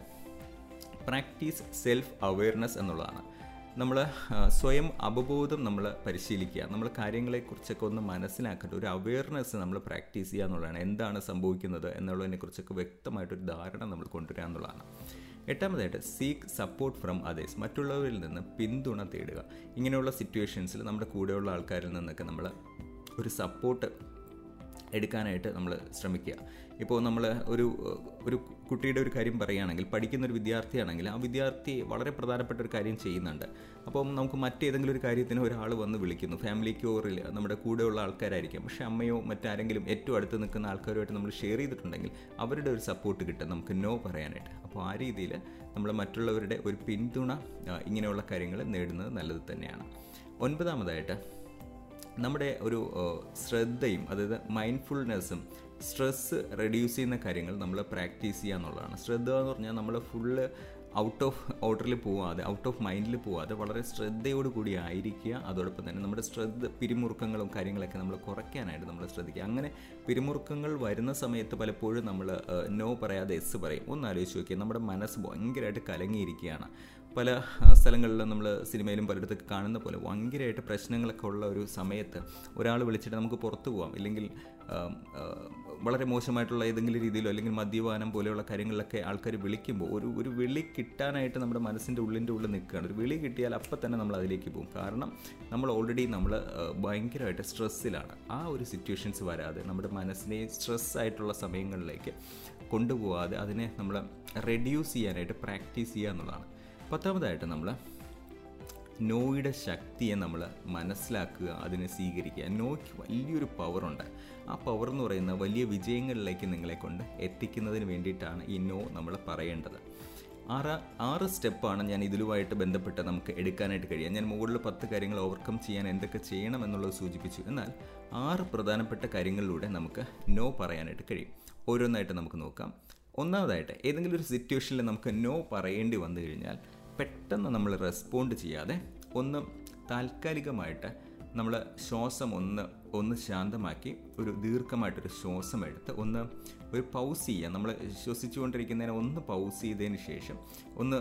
പ്രാക്ടീസ് സെൽഫ് അവെയർനെസ് എന്നുള്ളതാണ്. നമ്മൾ സ്വയം അവബോധം നമ്മൾ പരിശീലിക്കുക. നമ്മൾ കാര്യങ്ങളെക്കുറിച്ചൊക്കെ ഒന്ന് മനസ്സിലാക്കേണ്ട ഒരു അവെയർനെസ് നമ്മൾ പ്രാക്ടീസ് ചെയ്യുക എന്നുള്ളതാണ്. എന്താണ് സംഭവിക്കുന്നത് എന്നുള്ളതിനെക്കുറിച്ചൊക്കെ വ്യക്തമായിട്ടൊരു ധാരണ നമ്മൾ കൊണ്ടുവരിക എന്നുള്ളതാണ്. എട്ടാമതായിട്ട് സീക്ക് സപ്പോർട്ട് ഫ്രം അതേഴ്സ് മറ്റുള്ളവരിൽ നിന്ന് പിന്തുണ തേടുക. ഇങ്ങനെയുള്ള സിറ്റുവേഷൻസിൽ നമ്മുടെ കൂടെയുള്ള ആൾക്കാരിൽ നിന്നൊക്കെ നമ്മൾ ഒരു സപ്പോർട്ട് എടുക്കാനായിട്ട് നമ്മൾ ശ്രമിക്കുക. ഇപ്പോൾ നമ്മൾ ഒരു ഒരു കുട്ടിയുടെ ഒരു കാര്യം പറയുകയാണെങ്കിൽ പഠിക്കുന്ന ഒരു വിദ്യാർത്ഥിയാണെങ്കിൽ ആ വിദ്യാർത്ഥി വളരെ പ്രധാനപ്പെട്ട ഒരു കാര്യം ചെയ്യുന്നുണ്ട്. അപ്പം നമുക്ക് മറ്റേതെങ്കിലും ഒരു കാര്യത്തിന് ഒരാൾ വന്ന് വിളിക്കുന്നു. ഫാമിലിക്കോ നമ്മുടെ കൂടെയുള്ള ആൾക്കാരായിരിക്കും. പക്ഷെ അമ്മയോ മറ്റാരെങ്കിലും ഏറ്റവും അടുത്ത് നിൽക്കുന്ന ആൾക്കാരുമായിട്ട് നമ്മൾ ഷെയർ ചെയ്തിട്ടുണ്ടെങ്കിൽ അവരുടെ ഒരു സപ്പോർട്ട് കിട്ടും. നമുക്ക് നോ പറയാനായിട്ട്. അപ്പോൾ ആ രീതിയിൽ നമ്മൾ മറ്റുള്ളവരുടെ ഒരു പിന്തുണ ഇങ്ങനെയുള്ള കാര്യങ്ങൾ നേടുന്നത് നല്ലത് തന്നെയാണ്. ഒൻപതാമതായിട്ട് നമ്മുടെ ഒരു ശ്രദ്ധയും അതായത് മൈൻഡ്ഫുൾനെസ്സും സ്ട്രെസ്സ് റെഡ്യൂസ് ചെയ്യുന്ന കാര്യങ്ങൾ നമ്മൾ പ്രാക്ടീസ് ചെയ്യുക എന്നുള്ളതാണ്. ശ്രദ്ധ എന്ന് പറഞ്ഞാൽ നമ്മൾ ഫുള്ള് ഔട്ട് ഓഫ് ഔട്ടറിൽ പോവാതെ ഔട്ട് ഓഫ് മൈൻഡിൽ പോവാതെ വളരെ ശ്രദ്ധയോട് കൂടി ആയിരിക്കുക. അതോടൊപ്പം തന്നെ നമ്മുടെ ശ്രദ്ധ പിരിമുറുക്കങ്ങളും കാര്യങ്ങളൊക്കെ നമ്മൾ കുറയ്ക്കാനായിട്ട് നമ്മൾ ശ്രദ്ധിക്കുക. അങ്ങനെ പിരിമുറുക്കങ്ങൾ വരുന്ന സമയത്ത് പലപ്പോഴും നമ്മൾ നോ പറയാതെ എസ് പറയും. ഒന്ന് ആലോചിച്ച് നോക്കിയാൽ നമ്മുടെ മനസ്സ് ഭയങ്കരമായിട്ട് കലങ്ങിയിരിക്കുകയാണ്. പല സ്ഥലങ്ങളിലും നമ്മൾ സിനിമയിലും പലയിടത്തൊക്കെ കാണുന്ന പോലെ ഭയങ്കരമായിട്ട് പ്രശ്നങ്ങളൊക്കെ ഉള്ള ഒരു സമയത്ത് ഒരാൾ വിളിച്ചിട്ട് നമുക്ക് പുറത്തു പോകാം ഇല്ലെങ്കിൽ വളരെ മോശമായിട്ടുള്ള ഏതെങ്കിലും രീതിയിലോ അല്ലെങ്കിൽ മദ്യപാനം പോലെയുള്ള കാര്യങ്ങളിലൊക്കെ ആൾക്കാർ വിളിക്കുമ്പോൾ ഒരു ഒരു വിളി കിട്ടാനായിട്ട് നമ്മുടെ മനസ്സിന്റെ ഉള്ളിന്റെ ഉള്ളിൽ നിൽക്കുകയാണ്. ഒരു വിളി കിട്ടിയാൽ അപ്പം തന്നെ നമ്മൾ അതിലേക്ക് പോകും. കാരണം നമ്മൾ ഓൾറെഡി നമ്മൾ ഭയങ്കരമായിട്ട് സ്ട്രെസ്സിലാണ്. ആ ഒരു സിറ്റുവേഷൻസ് വരാതെ നമ്മുടെ മനസ്സിനെ സ്ട്രെസ് ആയിട്ടുള്ള സമയങ്ങളിലേക്ക് കൊണ്ടുപോകാതെ അതിനെ നമ്മൾ റെഡ്യൂസ് ചെയ്യാനായിട്ട് പ്രാക്ടീസ് ചെയ്യുക എന്നുള്ളതാണ്. പത്താമതായിട്ട് നമ്മൾ നോയുടെ ശക്തിയെ നമ്മൾ മനസ്സിലാക്കുക അതിനെ സ്വീകരിക്കുക. നോയ്ക്ക് വലിയൊരു പവറുണ്ട്. ആ പവർ എന്ന് പറയുന്ന വലിയ വിജയങ്ങളിലേക്ക് നിങ്ങളെ കൊണ്ട് എത്തിക്കുന്നതിന് വേണ്ടിയിട്ടാണ് ഈ നോ നമ്മൾ പറയേണ്ടത്. ആറ് ആറ് സ്റ്റെപ്പാണ് ഞാൻ ഇതിലുമായിട്ട് ബന്ധപ്പെട്ട് നമുക്ക് എടുക്കാനായിട്ട് കഴിയുക. ഞാൻ മുകളിൽ പത്ത് കാര്യങ്ങൾ ഓവർകം ചെയ്യാൻ എന്തൊക്കെ ചെയ്യണം എന്നുള്ളത് സൂചിപ്പിച്ചു. എന്നാൽ ആറ് പ്രധാനപ്പെട്ട കാര്യങ്ങളിലൂടെ നമുക്ക് നോ പറയാനായിട്ട് കഴിയും. ഓരോന്നായിട്ട് നമുക്ക് നോക്കാം. ഒന്നാമതായിട്ട് ഏതെങ്കിലും ഒരു സിറ്റുവേഷനിൽ നമുക്ക് നോ പറയേണ്ടി വന്നു കഴിഞ്ഞാൽ പെട്ടെന്ന് നമ്മൾ റെസ്പോണ്ട് ചെയ്യാതെ ഒന്ന് താൽക്കാലികമായിട്ട് നമ്മൾ ശ്വാസം ഒന്ന് ഒന്ന് ശാന്തമാക്കി ഒരു ദീർഘമായിട്ടൊരു ശ്വാസം എടുത്ത് ഒന്ന് ഒരു പൗസ് ചെയ്യുക നമ്മൾ ശ്വസിച്ചുകൊണ്ടിരിക്കുന്നതിനെ ഒന്ന് പൗസ് ചെയ്തതിന് ശേഷം ഒന്ന്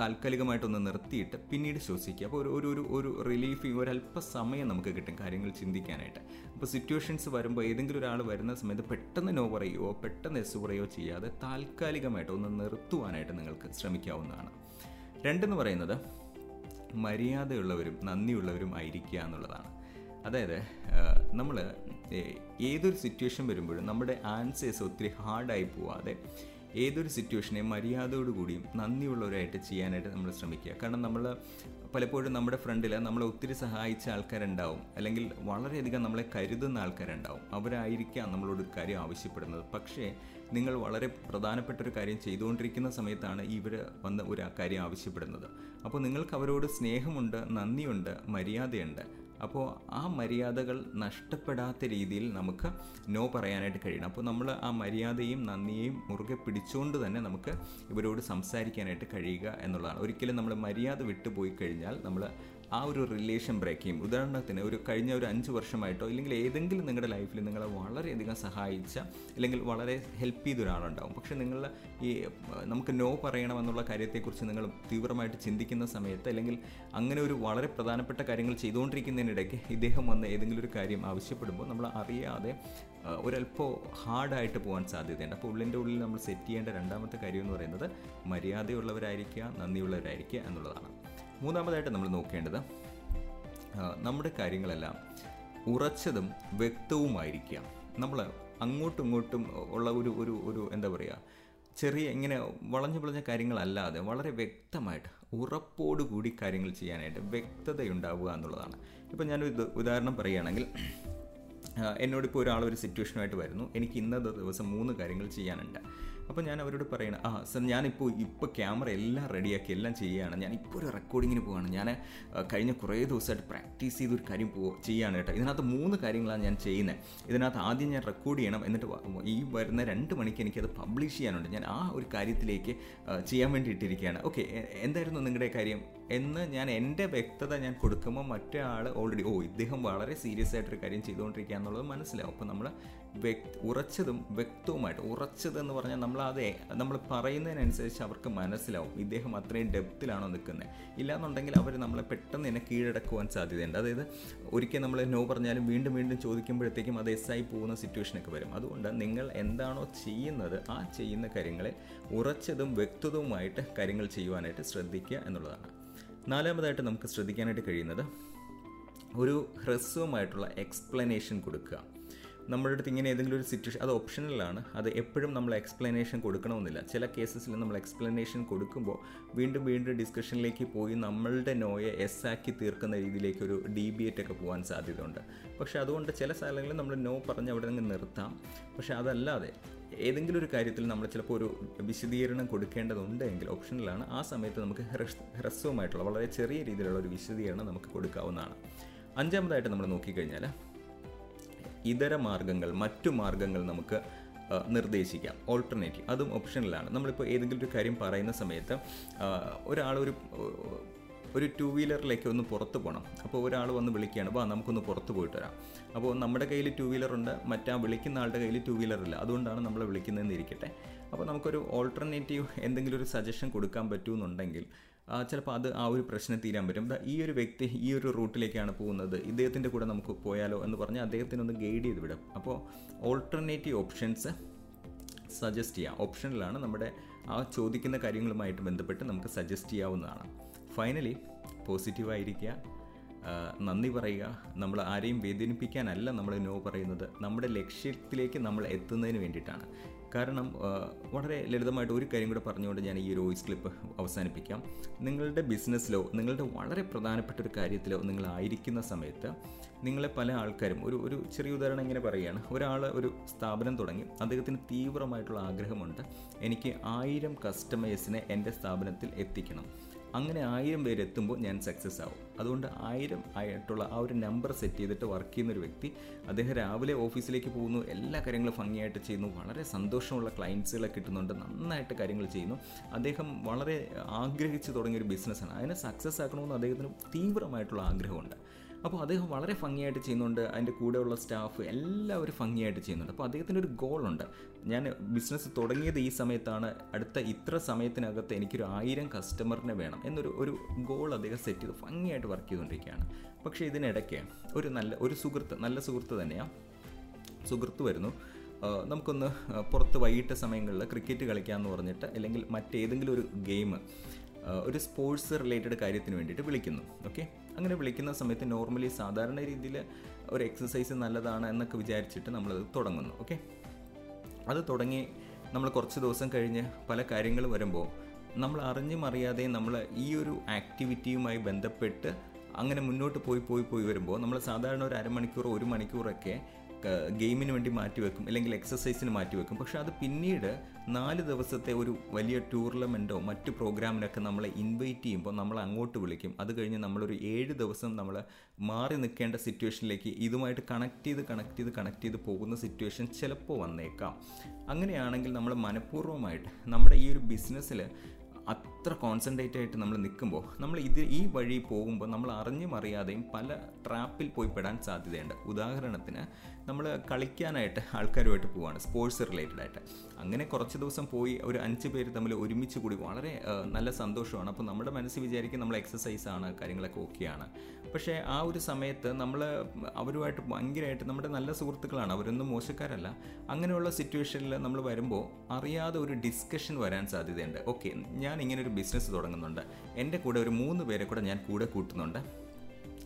താൽക്കാലികമായിട്ടൊന്ന് നിർത്തിയിട്ട് പിന്നീട് ശ്വസിക്കുക. അപ്പോൾ ഒരു ഒരു ഒരു റിലീഫ് ഒരല്പ സമയം നമുക്ക് കിട്ടും കാര്യങ്ങൾ ചിന്തിക്കാനായിട്ട്. അപ്പോൾ സിറ്റുവേഷൻസ് വരുമ്പോൾ ഏതെങ്കിലും ഒരാൾ വരുന്ന സമയത്ത് പെട്ടെന്ന് നോ പറയുകയോ പെട്ടെന്ന് എസ് പറയുകയോ ചെയ്യാതെ താൽക്കാലികമായിട്ട് ഒന്ന് നിർത്തുവാനായിട്ട് നിങ്ങൾക്ക് ശ്രമിക്കാവുന്നതാണ്. രണ്ടെന്ന് പറയുന്നത് മര്യാദയുള്ളവരും നന്ദിയുള്ളവരും ആയിരിക്കുക എന്നുള്ളതാണ്. അതായത് നമ്മൾ ഏതൊരു സിറ്റുവേഷൻ വരുമ്പോഴും നമ്മുടെ ആൻസേഴ്സ് ഒത്തിരി ഹാർഡായി പോവാതെ ഏതൊരു സിറ്റുവേഷനെയും മര്യാദയോടുകൂടിയും നന്ദിയുള്ളവരായിട്ട് ചെയ്യാനായിട്ട് നമ്മൾ ശ്രമിക്കുക. കാരണം നമ്മൾ പലപ്പോഴും നമ്മുടെ ഫ്രണ്ടിൽ നമ്മളെ ഒത്തിരി സഹായിച്ച ആൾക്കാരുണ്ടാവും. അല്ലെങ്കിൽ വളരെയധികം നമ്മളെ കരുതുന്ന ആൾക്കാരുണ്ടാവും. അവരായിരിക്കാം നമ്മളോട് ഒരു കാര്യം ആവശ്യപ്പെടുന്നത്. പക്ഷേ നിങ്ങൾ വളരെ പ്രധാനപ്പെട്ട ഒരു കാര്യം ചെയ്തുകൊണ്ടിരിക്കുന്ന സമയത്താണ് ഇവർ വന്ന് ഒരു കാര്യം ആവശ്യപ്പെടുന്നത്. അപ്പോൾ നിങ്ങൾക്ക് അവരോട് സ്നേഹമുണ്ട് നന്ദിയുണ്ട് മര്യാദയുണ്ട്. അപ്പോൾ ആ മര്യാദകൾ നഷ്ടപ്പെടാത്ത രീതിയിൽ നമുക്ക് നോ പറയാനായിട്ട് കഴിയണം. അപ്പോൾ നമ്മൾ ആ മര്യാദയും നന്ദിയെയും മുറുകെ പിടിച്ചുകൊണ്ട് തന്നെ നമുക്ക് ഇവരോട് സംസാരിക്കാനായിട്ട് കഴിയുക എന്നുള്ളതാണ്. ഒരിക്കലും നമ്മൾ മര്യാദ വിട്ടുപോയി കഴിഞ്ഞാൽ നമ്മൾ ആ ഒരു റിലേഷൻ ബ്രേക്ക് ചെയ്യും. ഉദാഹരണത്തിന് ഒരു കഴിഞ്ഞ ഒരു അഞ്ച് വർഷമായിട്ടോ അല്ലെങ്കിൽ ഏതെങ്കിലും നിങ്ങളുടെ ലൈഫിൽ നിങ്ങളെ വളരെയധികം സഹായിച്ച അല്ലെങ്കിൽ വളരെ ഹെൽപ്പ് ചെയ്ത ഒരാളുണ്ടാവും. പക്ഷേ നിങ്ങൾ ഈ നമുക്ക് നോ പറയണമെന്നുള്ള കാര്യത്തെക്കുറിച്ച് നിങ്ങൾ തീവ്രമായിട്ട് ചിന്തിക്കുന്ന സമയത്ത് അല്ലെങ്കിൽ അങ്ങനെ ഒരു വളരെ പ്രധാനപ്പെട്ട കാര്യങ്ങൾ ചെയ്തുകൊണ്ടിരിക്കുന്നതിനിടയ്ക്ക് ഇദ്ദേഹം വന്ന് ഏതെങ്കിലും ഒരു കാര്യം ആവശ്യപ്പെടുമ്പോൾ നമ്മൾ അറിയാതെ ഒരല്പം ഹാർഡായിട്ട് പോകാൻ സാധ്യതയുണ്ട്. അപ്പോൾ ഉള്ളിന്റെ ഉള്ളിൽ നമ്മൾ സെറ്റ് ചെയ്യേണ്ട രണ്ടാമത്തെ കാര്യം എന്ന് പറയുന്നത് മര്യാദയുള്ളവരായിരിക്കുക നന്ദിയുള്ളവരായിരിക്കുക എന്നുള്ളതാണ്. മൂന്നാമതായിട്ട് നമ്മൾ നോക്കേണ്ടത് നമ്മുടെ കാര്യങ്ങളെല്ലാം ഉറച്ചതും വ്യക്തവുമായിരിക്കുക നമ്മൾ അങ്ങോട്ടും ഇങ്ങോട്ടും ഉള്ള ഒരു ഒരു ഒരു എന്താ പറയുക ചെറിയ ഇങ്ങനെ വളഞ്ഞു വളഞ്ഞ കാര്യങ്ങളല്ലാതെ വളരെ വ്യക്തമായിട്ട് ഉറപ്പോടുകൂടി കാര്യങ്ങൾ ചെയ്യാനായിട്ട് വ്യക്തതയുണ്ടാവുക എന്നുള്ളതാണ്. ഇപ്പം ഞാനൊരു ഉദാഹരണം പറയുകയാണെങ്കിൽ എന്നോടിപ്പോൾ ഒരാൾ ഒരു സിറ്റുവേഷനുമായിട്ട് വരുന്നു. എനിക്ക് ഇന്നത്തെ ദിവസം മൂന്ന് കാര്യങ്ങൾ ചെയ്യാനുണ്ട്. അപ്പോൾ ഞാൻ അവരോട് പറയണം ആ സർ ഞാനിപ്പോൾ ഇപ്പോൾ ക്യാമറ എല്ലാം റെഡിയാക്കി എല്ലാം ചെയ്യുകയാണ് ഞാൻ ഇപ്പോൾ ഒരു റെക്കോർഡിങ്ങിന് പോവാണ്. ഞാൻ കഴിഞ്ഞ കുറേ ദിവസമായിട്ട് പ്രാക്ടീസ് ചെയ്തൊരു കാര്യം പോ ചെയ്യാണ് കേട്ടോ. ഇതിനകത്ത് മൂന്ന് കാര്യങ്ങളാണ് ഞാൻ ചെയ്യുന്നത് ഇതിനകത്ത് ആദ്യം ഞാൻ റെക്കോർഡ് ചെയ്യണം. എന്നിട്ട് ഈ വരുന്ന രണ്ട് മണിക്ക് എനിക്കത് പബ്ലിഷ് ചെയ്യാനുണ്ട്. ഞാൻ ആ ഒരു കാര്യത്തിലേക്ക് ചെയ്യാൻ വേണ്ടി ഇട്ടിരിക്കുകയാണ് ഓക്കെ എന്തായിരുന്നു നിങ്ങളുടെ കാര്യം? എന്ന് ഞാൻ എന്റെ വ്യക്തത ഞാൻ കൊടുക്കുമ്പോൾ മറ്റേ ആൾ ഓൾറെഡി ഓ ഇദ്ദേഹം വളരെ സീരിയസ് ആയിട്ടൊരു കാര്യം ചെയ്തുകൊണ്ടിരിക്കുക എന്നുള്ളത് മനസ്സിലാവും. അപ്പോൾ നമ്മൾ വ്യക്ത ഉറച്ചതും വ്യക്തവുമായിട്ട് ഉറച്ചതെന്ന് പറഞ്ഞാൽ നമ്മൾ അതെ നമ്മൾ പറയുന്നതിനനുസരിച്ച് അവർക്ക് മനസ്സിലാവും ഇദ്ദേഹം അത്രയും ഡെപ്തിലാണോ നിൽക്കുന്നത് ഇല്ലാന്നുണ്ടെങ്കിൽ അവർ നമ്മളെ പെട്ടെന്ന് തന്നെ കീഴടക്കുവാൻ സാധ്യതയുണ്ട്. അതായത് ഒരിക്കൽ നമ്മൾ നോ പറഞ്ഞാലും വീണ്ടും വീണ്ടും ചോദിക്കുമ്പോഴത്തേക്കും അത് എസ് ആയി പോകുന്ന സിറ്റുവേഷനൊക്കെ വരും. അതുകൊണ്ട് നിങ്ങൾ എന്താണോ ചെയ്യുന്നത് ആ ചെയ്യുന്ന കാര്യങ്ങളെ ഉറച്ചതും വ്യക്തതവുമായിട്ട് കാര്യങ്ങൾ ചെയ്യുവാനായിട്ട് ശ്രദ്ധിക്കുക എന്നുള്ളതാണ്. നാലാമതായിട്ട് നമുക്ക് ശ്രദ്ധിക്കാനായിട്ട് കഴിയുന്നത് ഒരു ഹ്രസ്വമായിട്ടുള്ള എക്സ്പ്ലനേഷൻ കൊടുക്കുക. നമ്മുടെ അടുത്ത് ഇങ്ങനെ ഏതെങ്കിലും ഒരു സിറ്റുവേഷൻ അത് ഓപ്ഷണലാണ് അത് എപ്പോഴും നമ്മൾ എക്സ്പ്ലനേഷൻ കൊടുക്കണമെന്നില്ല. ചില കേസസിൽ നമ്മൾ എക്സ്പ്ലനേഷൻ കൊടുക്കുമ്പോൾ വീണ്ടും വീണ്ടും ഡിസ്കഷനിലേക്ക് പോയി നമ്മളുടെ നോയെ എസ് ആക്കി തീർക്കുന്ന രീതിയിലേക്ക് ഒരു ഡീബിയേറ്റ് ഒക്കെ പോകാൻ സാധ്യതയുണ്ട്. പക്ഷേ അതുകൊണ്ട് ചില സ്ഥലങ്ങളിൽ നമ്മൾ നോ പറഞ്ഞ് അവിടെ നിന്ന് നിർത്താം. പക്ഷേ അതല്ലാതെ ഏതെങ്കിലും ഒരു കാര്യത്തിൽ നമ്മൾ ചിലപ്പോൾ ഒരു വിശദീകരണം കൊടുക്കേണ്ടതുണ്ടെങ്കിൽ ഓപ്ഷനിലാണ് ആ സമയത്ത് നമുക്ക് ഹ്രസ്വമായിട്ടുള്ള വളരെ ചെറിയ രീതിയിലുള്ള ഒരു വിശദീകരണം നമുക്ക് കൊടുക്കാവുന്നതാണ്. അഞ്ചാമതായിട്ട് നമ്മൾ നോക്കിക്കഴിഞ്ഞാൽ ഇതര മാർഗങ്ങൾ മറ്റു മാർഗങ്ങൾ നമുക്ക് നിർദ്ദേശിക്കാം. ഓൾട്ടർനേറ്റീവ് അതും ഓപ്ഷനിലാണ് നമ്മളിപ്പോൾ ഏതെങ്കിലും ഒരു കാര്യം പറയുന്ന സമയത്ത് ഒരാൾ ഒരു ഒരു ടു വീലറിലേക്ക് ഒന്ന് പുറത്ത് പോകണം അപ്പോൾ ഒരാൾ വന്ന് വിളിക്കുകയാണ് അപ്പോൾ നമുക്കൊന്ന് പുറത്ത് പോയിട്ട് വരാം. അപ്പോൾ നമ്മുടെ കയ്യിൽ ടു വീലറുണ്ട് മറ്റാ വിളിക്കുന്ന ആളുടെ കയ്യിൽ ടു വീലറില്ല അതുകൊണ്ടാണ് നമ്മളെ വിളിക്കുന്നതെന്ന് ഇരിക്കട്ടെ. അപ്പോൾ നമുക്കൊരു ഓൾട്ടർനേറ്റീവ് എന്തെങ്കിലും ഒരു സജഷൻ കൊടുക്കാൻ പറ്റുമെന്നുണ്ടെങ്കിൽ ചിലപ്പോൾ അത് ആ ഒരു പ്രശ്നം തീരാൻ പറ്റും. ഈ ഒരു വ്യക്തി ഈ ഒരു റൂട്ടിലേക്കാണ് പോകുന്നത്. ഇദ്ദേഹത്തിന്റെ കൂടെ നമുക്ക് പോയാലോ എന്ന് പറഞ്ഞാൽ അദ്ദേഹത്തിനൊന്ന് ഗൈഡ് ചെയ്ത് വിടും. അപ്പോൾ ഓൾട്ടർനേറ്റീവ് ഓപ്ഷൻസ് സജസ്റ്റ് ചെയ്യാം. ഓപ്ഷനിലാണ് നമ്മുടെ ആ ചോദിക്കുന്ന കാര്യങ്ങളുമായിട്ട് ബന്ധപ്പെട്ട് നമുക്ക് സജസ്റ്റ് ചെയ്യാവുന്നതാണ്. ഫൈനലി പോസിറ്റീവായിരിക്കുക നന്ദി പറയുക. നമ്മൾ ആരെയും വേദനിപ്പിക്കാനല്ല നമ്മൾ നോ പറയുന്നത്. നമ്മുടെ ലക്ഷ്യത്തിലേക്ക് നമ്മൾ എത്തുന്നതിന് വേണ്ടിയിട്ടാണ്. കാരണം വളരെ ലളിതമായിട്ട് ഒരു കാര്യം കൂടെ പറഞ്ഞുകൊണ്ട് ഞാൻ ഈ ഒരു വോയിസ് ക്ലിപ്പ് അവസാനിപ്പിക്കാം. നിങ്ങളുടെ ബിസിനസ്സിലോ നിങ്ങളുടെ വളരെ പ്രധാനപ്പെട്ട ഒരു കാര്യത്തിലോ നിങ്ങളായിരിക്കുന്ന സമയത്ത് നിങ്ങളെ പല ആൾക്കാരും ഒരു ഒരു ചെറിയ ഉദാഹരണം ഇങ്ങനെ പറയുകയാണ്. ഒരാൾ ഒരു സ്ഥാപനം തുടങ്ങി. അദ്ദേഹത്തിന് തീവ്രമായിട്ടുള്ള ആഗ്രഹമുണ്ട്. എനിക്ക് ആയിരം കസ്റ്റമേഴ്സിനെ എന്റെ സ്ഥാപനത്തിൽ എത്തിക്കണം. അങ്ങനെ ആയിരം പേര് എത്തുമ്പോൾ ഞാൻ സക്സസ് ആവും. അതുകൊണ്ട് ആയിരം ആയിട്ടുള്ള ആ ഒരു നമ്പർ സെറ്റ് ചെയ്തിട്ട് വർക്ക് ചെയ്യുന്ന ഒരു വ്യക്തി അദ്ദേഹം രാവിലെ ഓഫീസിലേക്ക് പോകുന്നു എല്ലാ കാര്യങ്ങളും ഭംഗിയായിട്ട് ചെയ്യുന്നു വളരെ സന്തോഷമുള്ള ക്ലയൻസുകളെ കിട്ടുന്നുണ്ട് നന്നായിട്ട് കാര്യങ്ങൾ ചെയ്യുന്നു. അദ്ദേഹം വളരെ ആഗ്രഹിച്ച് തുടങ്ങിയ ഒരു ബിസിനസ്സാണ് അതിനെ സക്സസ് ആക്കണമെന്ന് അദ്ദേഹത്തിന് തീവ്രമായിട്ടുള്ള ആഗ്രഹമുണ്ട്. അപ്പോൾ അദ്ദേഹം വളരെ ഭംഗിയായിട്ട് ചെയ്യുന്നുണ്ട്. അതിന്റെ കൂടെയുള്ള സ്റ്റാഫ് എല്ലാവരും ഭംഗിയായിട്ട് ചെയ്യുന്നുണ്ട്. അപ്പോൾ അദ്ദേഹത്തിന്റെ ഒരു ഗോളുണ്ട് ഞാൻ ബിസിനസ് തുടങ്ങിയത് ഈ സമയത്താണ്. അടുത്ത ഇത്ര സമയത്തിനകത്ത് എനിക്കൊരു ആയിരം കസ്റ്റമറിനെ വേണം എന്നൊരു ഒരു ഗോൾ അദ്ദേഹം സെറ്റ് ചെയ്ത് ഭംഗിയായിട്ട് വർക്ക് ചെയ്തുകൊണ്ടിരിക്കുകയാണ്. പക്ഷേ ഇതിനിടയ്ക്ക് ഒരു നല്ല ഒരു സുഹൃത്ത് നല്ല സുഹൃത്ത് തന്നെയാണ് സുഹൃത്ത് വരുന്നു. നമുക്കൊന്ന് പുറത്ത് വൈകിട്ട് സമയങ്ങളിൽ ക്രിക്കറ്റ് കളിക്കാമെന്ന് പറഞ്ഞിട്ട് അല്ലെങ്കിൽ മറ്റേതെങ്കിലും ഒരു ഗെയിം ഒരു സ്പോർട്സ് റിലേറ്റഡ് കാര്യത്തിന് വേണ്ടിയിട്ട് വിളിക്കുന്നു. ഓക്കെ അങ്ങനെ വിളിക്കുന്ന സമയത്ത് നോർമലി സാധാരണ രീതിയിൽ ഒരു എക്സസൈസ് നല്ലതാണ് എന്നൊക്കെ വിചാരിച്ചിട്ട് നമ്മളത് തുടങ്ങുന്നു. ഓക്കെ അത് തുടങ്ങി നമ്മൾ കുറച്ച് ദിവസം കഴിഞ്ഞ് പല കാര്യങ്ങൾ വരുമ്പോൾ നമ്മൾ അറിഞ്ഞും അറിയാതെയും നമ്മൾ ഈ ഒരു ആക്ടിവിറ്റിയുമായി ബന്ധപ്പെട്ട് അങ്ങനെ മുന്നോട്ട് പോയി പോയി പോയി വരുമ്പോൾ നമ്മൾ സാധാരണ ഒരു അരമണിക്കൂർ ഒരു മണിക്കൂറൊക്കെ ഗെയിമിന് വേണ്ടി മാറ്റിവെക്കും അല്ലെങ്കിൽ എക്സസൈസിന് മാറ്റിവെക്കും. പക്ഷെ അത് പിന്നീട് നാല് ദിവസത്തെ ഒരു വലിയ ടൂർണമെന്റോ മറ്റു പ്രോഗ്രാമിനൊക്കെ നമ്മളെ ഇൻവൈറ്റ് ചെയ്യുമ്പോൾ നമ്മൾ അങ്ങോട്ട് വിളിക്കും. അത് കഴിഞ്ഞ് നമ്മളൊരു ഏഴ് ദിവസം നമ്മൾ മാറി നിൽക്കേണ്ട സിറ്റുവേഷനിലേക്ക് ഇതുമായിട്ട് കണക്ട് ചെയ്ത് കണക്ട് ചെയ്ത് കണക്ട് ചെയ്ത് പോകുന്ന സിറ്റുവേഷൻ ചിലപ്പോൾ വന്നേക്കാം. അങ്ങനെയാണെങ്കിൽ നമ്മൾ മനഃപൂർവമായിട്ട് നമ്മുടെ ഈ ഒരു ബിസിനസ്സിൽ അത്ര കോൺസെൻട്രേറ്റ് ആയിട്ട് നമ്മൾ നിൽക്കുമ്പോൾ നമ്മൾ ഇത് ഈ വഴി പോകുമ്പോൾ നമ്മൾ അറിഞ്ഞും അറിയാതെയും പല ട്രാപ്പിൽ പോയി പെടാൻ സാധ്യതയുണ്ട്. ഉദാഹരണത്തിന് നമ്മൾ കളിക്കാനായിട്ട് ആൾക്കാരുമായിട്ട് പോവാണ് സ്പോർട്സ് റിലേറ്റഡ് ആയിട്ട്. അങ്ങനെ കുറച്ച് ദിവസം പോയി ഒരു അഞ്ച് പേര് തമ്മിൽ ഒരുമിച്ച് കൂടി വളരെ നല്ല സന്തോഷമാണ്. അപ്പോൾ നമ്മുടെ മനസ്സ് വിചാരിക്കും നമ്മൾ എക്സസൈസാണ് കാര്യങ്ങളൊക്കെ ഓക്കെയാണ് പക്ഷേ ആ ഒരു സമയത്ത് നമ്മൾ അവരുമായിട്ട് ഭയങ്കരമായിട്ട് നമ്മുടെ നല്ല സുഹൃത്തുക്കളാണ് അവരൊന്നും മോശക്കാരല്ല. അങ്ങനെയുള്ള സിറ്റുവേഷനിൽ നമ്മൾ വരുമ്പോൾ അറിയാതെ ഒരു ഡിസ്കഷൻ വരാൻ സാധ്യതയുണ്ട്. ഓക്കെ ഞാൻ ഇങ്ങനെ ഒരു ബിസിനസ് തുടങ്ങുന്നുണ്ട്. എന്റെ കൂടെ ഒരു മൂന്ന് പേരെ കൂടെ ഞാൻ കൂടെ കൂട്ടുന്നുണ്ട്.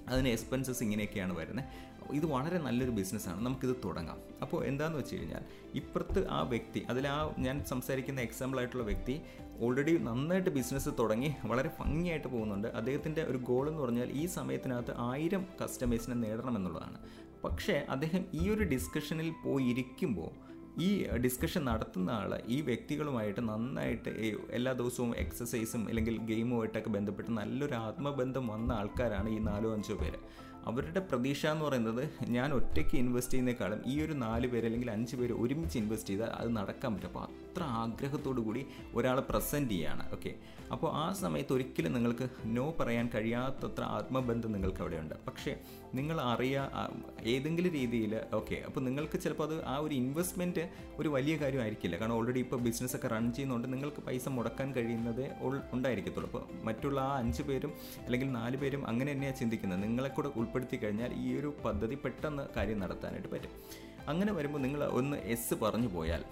അതിന് എക്സ്പെൻസസ് ഇങ്ങനെയൊക്കെയാണ് വരുന്നത്. ഇത് വളരെ നല്ലൊരു ബിസിനസ്സാണ്. നമുക്കിത് തുടങ്ങാം. അപ്പോൾ എന്താണെന്ന് വെച്ച് കഴിഞ്ഞാൽ ഇപ്പുറത്ത് ആ വ്യക്തി അതിൽ ആ ഞാൻ സംസാരിക്കുന്ന എക്സാമ്പിൾ ആയിട്ടുള്ള വ്യക്തി ഓൾറെഡി നന്നായിട്ട് ബിസിനസ് തുടങ്ങി വളരെ ഭംഗിയായിട്ട് പോകുന്നുണ്ട്. അദ്ദേഹത്തിന്റെ ഒരു ഗോൾ എന്ന് പറഞ്ഞാൽ ഈ സമയത്തിനകത്ത് ആയിരം കസ്റ്റമേഴ്സിനെ നേടണം എന്നുള്ളതാണ് പക്ഷേ അദ്ദേഹം ഈ ഒരു ഡിസ്കഷനിൽ പോയിരിക്കുമ്പോൾ ഈ ഡിസ്കഷൻ നടത്തുന്ന ആൾ ഈ വ്യക്തികളുമായിട്ട് നന്നായിട്ട് എല്ലാ ദിവസവും എക്സസൈസും അല്ലെങ്കിൽ ഗെയിമുമായിട്ടൊക്കെ ബന്ധപ്പെട്ട് നല്ലൊരു ആത്മബന്ധം വന്ന ആൾക്കാരാണ് ഈ നാലോ അഞ്ചോ പേര്. അവരുടെ പ്രതീക്ഷ എന്ന് പറയുന്നത് ഞാൻ ഒറ്റയ്ക്ക് ഇൻവെസ്റ്റ് ചെയ്യുന്നേക്കാളും ഈ ഒരു നാല് പേര് അല്ലെങ്കിൽ അഞ്ച് പേര് ഒരുമിച്ച് ഇൻവെസ്റ്റ് ചെയ്താൽ അത് നടക്കാൻ പറ്റും. അപ്പോൾ അത്ര ആഗ്രഹത്തോടു കൂടി ഒരാളെ പ്രസന്റ് ചെയ്യാണ്. ഓക്കെ അപ്പോൾ ആ സമയത്ത് ഒരിക്കലും നിങ്ങൾക്ക് നോ പറയാൻ കഴിയാത്തത്ര ആത്മബന്ധം നിങ്ങൾക്ക് അവിടെയുണ്ട് പക്ഷേ നിങ്ങൾ അറിയാ ഏതെങ്കിലും രീതിയിൽ ഓക്കെ അപ്പോൾ നിങ്ങൾക്ക് ചിലപ്പോൾ അത് ആ ഒരു ഇൻവെസ്റ്റ്മെന്റ് ഒരു വലിയ കാര്യമായിരിക്കില്ല. കാരണം ഓൾറെഡി ഇപ്പോൾ ബിസിനസ്സൊക്കെ റൺ ചെയ്യുന്നുണ്ട് നിങ്ങൾക്ക് പൈസ മുടക്കാൻ കഴിയുന്നതേ ഉണ്ടായിരിക്കത്തുള്ളൂ. അപ്പോൾ മറ്റുള്ള ആ അഞ്ച് പേരും അല്ലെങ്കിൽ നാല് പേരും അങ്ങനെ തന്നെയാണ് ചിന്തിക്കുന്നത്. നിങ്ങളെ കൂടെ ഉൾപ്പെടുത്തി കഴിഞ്ഞാൽ ഈ ഒരു പദ്ധതി പെട്ടെന്ന് കാര്യം നടത്താനായിട്ട് പറ്റും. അങ്ങനെ വരുമ്പോൾ നിങ്ങൾ ഒന്ന് എസ് പറഞ്ഞു പോയാൽ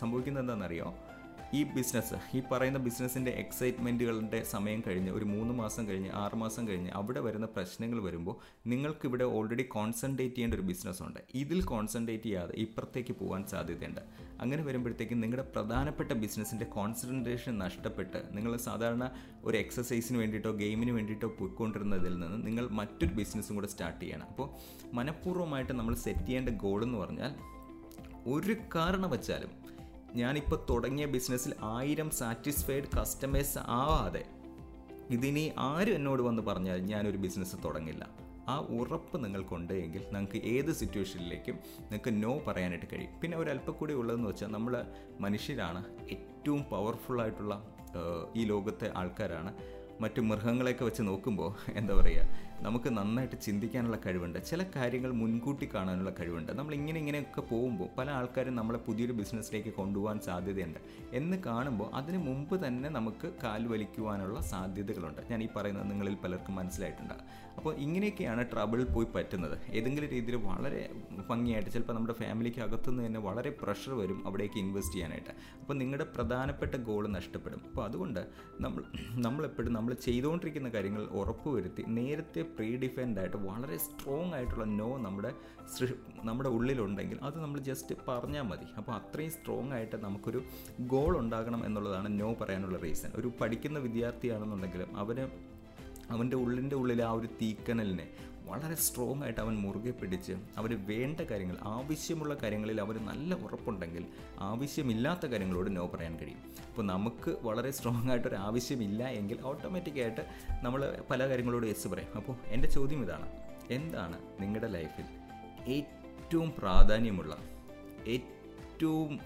സംഭവിക്കുന്നത് എന്താണെന്നറിയോ? ഈ ബിസിനസ് ഈ പറയുന്ന ബിസിനസ്സിന്റെ എക്സൈറ്റ്മെന്റുകളുടെ സമയം കഴിഞ്ഞ് ഒരു മൂന്ന് മാസം കഴിഞ്ഞ് ആറ് മാസം കഴിഞ്ഞ് അവിടെ വരുന്ന പ്രശ്നങ്ങൾ വരുമ്പോൾ നിങ്ങൾക്ക് ഇവിടെ ഓൾറെഡി കോൺസെൻട്രേറ്റ് ചെയ്യേണ്ട ഒരു ബിസിനസ്സുണ്ട് ഇതിൽ കോൺസെൻട്രേറ്റ് ചെയ്യാതെ ഇപ്പുറത്തേക്ക് പോകാൻ സാധ്യതയുണ്ട്. അങ്ങനെ വരുമ്പോഴത്തേക്കും നിങ്ങളുടെ പ്രധാനപ്പെട്ട ബിസിനസ്സിന്റെ കോൺസെൻട്രേഷൻ നഷ്ടപ്പെട്ട് നിങ്ങൾ സാധാരണ ഒരു എക്സസൈസിന് വേണ്ടിയിട്ടോ ഗെയിമിന് വേണ്ടിയിട്ടോ പോയിക്കൊണ്ടിരുന്നതിൽ നിന്ന് നിങ്ങൾ മറ്റൊരു ബിസിനസ്സും കൂടെ സ്റ്റാർട്ട് ചെയ്യണം. അപ്പോൾ മനഃപൂർവമായിട്ട് നമ്മൾ സെറ്റ് ചെയ്യേണ്ട ഗോൾ എന്ന് പറഞ്ഞാൽ ഒരു കാരണവച്ചാലും ഞാനിപ്പോൾ തുടങ്ങിയ ബിസിനസ്സിൽ ആയിരം സാറ്റിസ്ഫൈഡ് കസ്റ്റമേഴ്സ് ആവാതെ ഇതിനി ആരും എന്നോട് വന്ന് പറഞ്ഞാൽ ഞാനൊരു ബിസിനസ് തുടങ്ങില്ല. ആ ഉറപ്പ് നിങ്ങൾക്കുണ്ട് എങ്കിൽ നിങ്ങൾക്ക് ഏത് സിറ്റുവേഷനിലേക്കും നിങ്ങൾക്ക് നോ പറയാനായിട്ട് കഴിയും. പിന്നെ ഒരല്പം കൂടി ഉള്ളതെന്ന് വെച്ചാൽ നമ്മൾ മനുഷ്യരാണ് ഏറ്റവും പവർഫുള്ളായിട്ടുള്ള ഈ ലോകത്തെ ആൾക്കാരാണ്. മറ്റു മൃഗങ്ങളെയൊക്കെ വെച്ച് നോക്കുമ്പോൾ എന്താ പറയുക നമുക്ക് നന്നായിട്ട് ചിന്തിക്കാനുള്ള കഴിവുണ്ട്. ചില കാര്യങ്ങൾ മുൻകൂട്ടി കാണാനുള്ള കഴിവുണ്ട്. നമ്മൾ ഇങ്ങനെ ഇങ്ങനെയൊക്കെ പോകുമ്പോൾ പല ആൾക്കാരും നമ്മളെ പുതിയൊരു ബിസിനസ്സിലേക്ക് കൊണ്ടുപോകാൻ സാധ്യതയുണ്ട്. എന്ന് കാണുമ്പോൾ അതിന് മുമ്പ് തന്നെ നമുക്ക് കാൽ വലിക്കുവാനുള്ള സാധ്യതകളുണ്ട്. ഞാൻ ഈ പറയുന്നത് നിങ്ങളിൽ പലർക്കും മനസ്സിലായിട്ടുണ്ട്. അപ്പോൾ ഇങ്ങനെയൊക്കെയാണ് ട്രബിൾ പോയി പറ്റുന്നത്. ഏതെങ്കിലും രീതിയിൽ വളരെ ഭംഗിയായിട്ട് ചിലപ്പോൾ നമ്മുടെ ഫാമിലിക്ക് അകത്തുനിന്ന് തന്നെ വളരെ പ്രഷർ വരും അവിടേക്ക് ഇൻവെസ്റ്റ് ചെയ്യാനായിട്ട്. അപ്പോൾ നിങ്ങളുടെ പ്രധാനപ്പെട്ട ഗോൾ നഷ്ടപ്പെടും. അപ്പോൾ അതുകൊണ്ട് നമ്മൾ നമ്മളെപ്പോഴും നമ്മൾ ചെയ്തുകൊണ്ടിരിക്കുന്ന കാര്യങ്ങൾ ഉറപ്പുവരുത്തി നേരത്തെ പ്രീ ഡിഫൈൻഡ് ആയിട്ട് വളരെ സ്ട്രോങ് ആയിട്ടുള്ള നോ നമ്മുടെ നമ്മുടെ ഉള്ളിലുണ്ടെങ്കിൽ അത് നമ്മൾ ജസ്റ്റ് പറഞ്ഞാൽ മതി. അപ്പോൾ അത്രയും സ്ട്രോങ് ആയിട്ട് നമുക്കൊരു ഗോൾ ഉണ്ടാകണം എന്നുള്ളതാണ് നോ പറയാനുള്ള റീസൺ ഒരു പഠിക്കുന്ന വിദ്യാർത്ഥിയാണെന്നുണ്ടെങ്കിലും അവന് അവന്റെ ഉള്ളിന്റെ ഉള്ളിൽ ആ ഒരു തീക്കനലിനെ വളരെ സ്ട്രോങ് ആയിട്ട് അവൻ മുറുകെ പിടിച്ച് അവർ വേണ്ട കാര്യങ്ങൾ ആവശ്യമുള്ള കാര്യങ്ങളിൽ അവർ നല്ല ഉറപ്പുണ്ടെങ്കിൽ ആവശ്യമില്ലാത്ത കാര്യങ്ങളോട് നോ പറയാൻ കഴിയും. അപ്പോൾ നമുക്ക് വളരെ സ്ട്രോങ് ആയിട്ടൊരു ആവശ്യമില്ല എങ്കിൽ ഓട്ടോമാറ്റിക്കായിട്ട് നമ്മൾ പല കാര്യങ്ങളോട് യെസ് പറയും. അപ്പോൾ എന്റെ ചോദ്യം ഇതാണ് എന്താണ് നിങ്ങളുടെ ലൈഫിൽ ഏറ്റവും പ്രാധാന്യമുള്ള ഏറ്റവും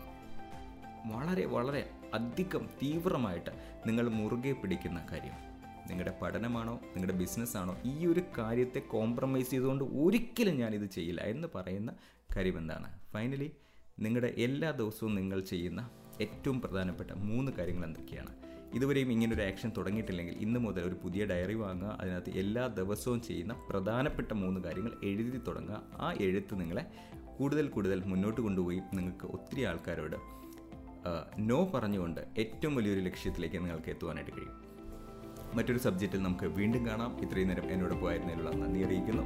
വളരെ വളരെ അധികം തീവ്രമായിട്ട് നിങ്ങൾ മുറുകെ പിടിക്കുന്ന കാര്യം? നിങ്ങളുടെ പഠനമാണോ നിങ്ങളുടെ ബിസിനസ്സാണോ ഈ ഒരു കാര്യത്തെ കോംപ്രമൈസ് ചെയ്തുകൊണ്ട് ഒരിക്കലും ഞാനിത് ചെയ്യില്ല എന്ന് പറയുന്ന കാര്യം എന്താണ് ഫൈനലി നിങ്ങളുടെ എല്ലാ ദിവസവും നിങ്ങൾ ചെയ്യുന്ന ഏറ്റവും പ്രധാനപ്പെട്ട മൂന്ന് കാര്യങ്ങൾ എന്തൊക്കെയാണ്? ഇതുവരെയും ഇങ്ങനൊരു ആക്ഷൻ തുടങ്ങിയിട്ടില്ലെങ്കിൽ ഇന്ന് മുതൽ ഒരു പുതിയ ഡയറി വാങ്ങുക അതിനകത്ത് എല്ലാ ദിവസവും ചെയ്യുന്ന പ്രധാനപ്പെട്ട മൂന്ന് കാര്യങ്ങൾ എഴുതി തുടങ്ങുക. ആ എഴുത്ത് നിങ്ങളെ കൂടുതൽ കൂടുതൽ മുന്നോട്ട് കൊണ്ടുപോയി നിങ്ങൾക്ക് ഒത്തിരി ആൾക്കാരോട് നോ പറഞ്ഞുകൊണ്ട് ഏറ്റവും വലിയൊരു ലക്ഷ്യത്തിലേക്ക് നിങ്ങൾക്ക് എത്തുവാനായിട്ട് കഴിയും. മറ്റൊരു സബ്ജക്റ്റിൽ നമുക്ക് വീണ്ടും കാണാം. ഇത്രയും നേരം എന്നോടൊപ്പം ആയിരുന്നതിലുള്ള നന്ദി അറിയിക്കുന്നു.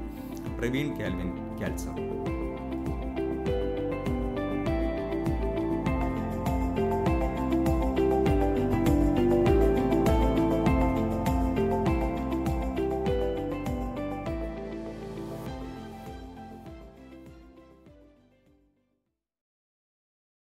പ്രവീൺ കാൽവിൻ കാൽസ.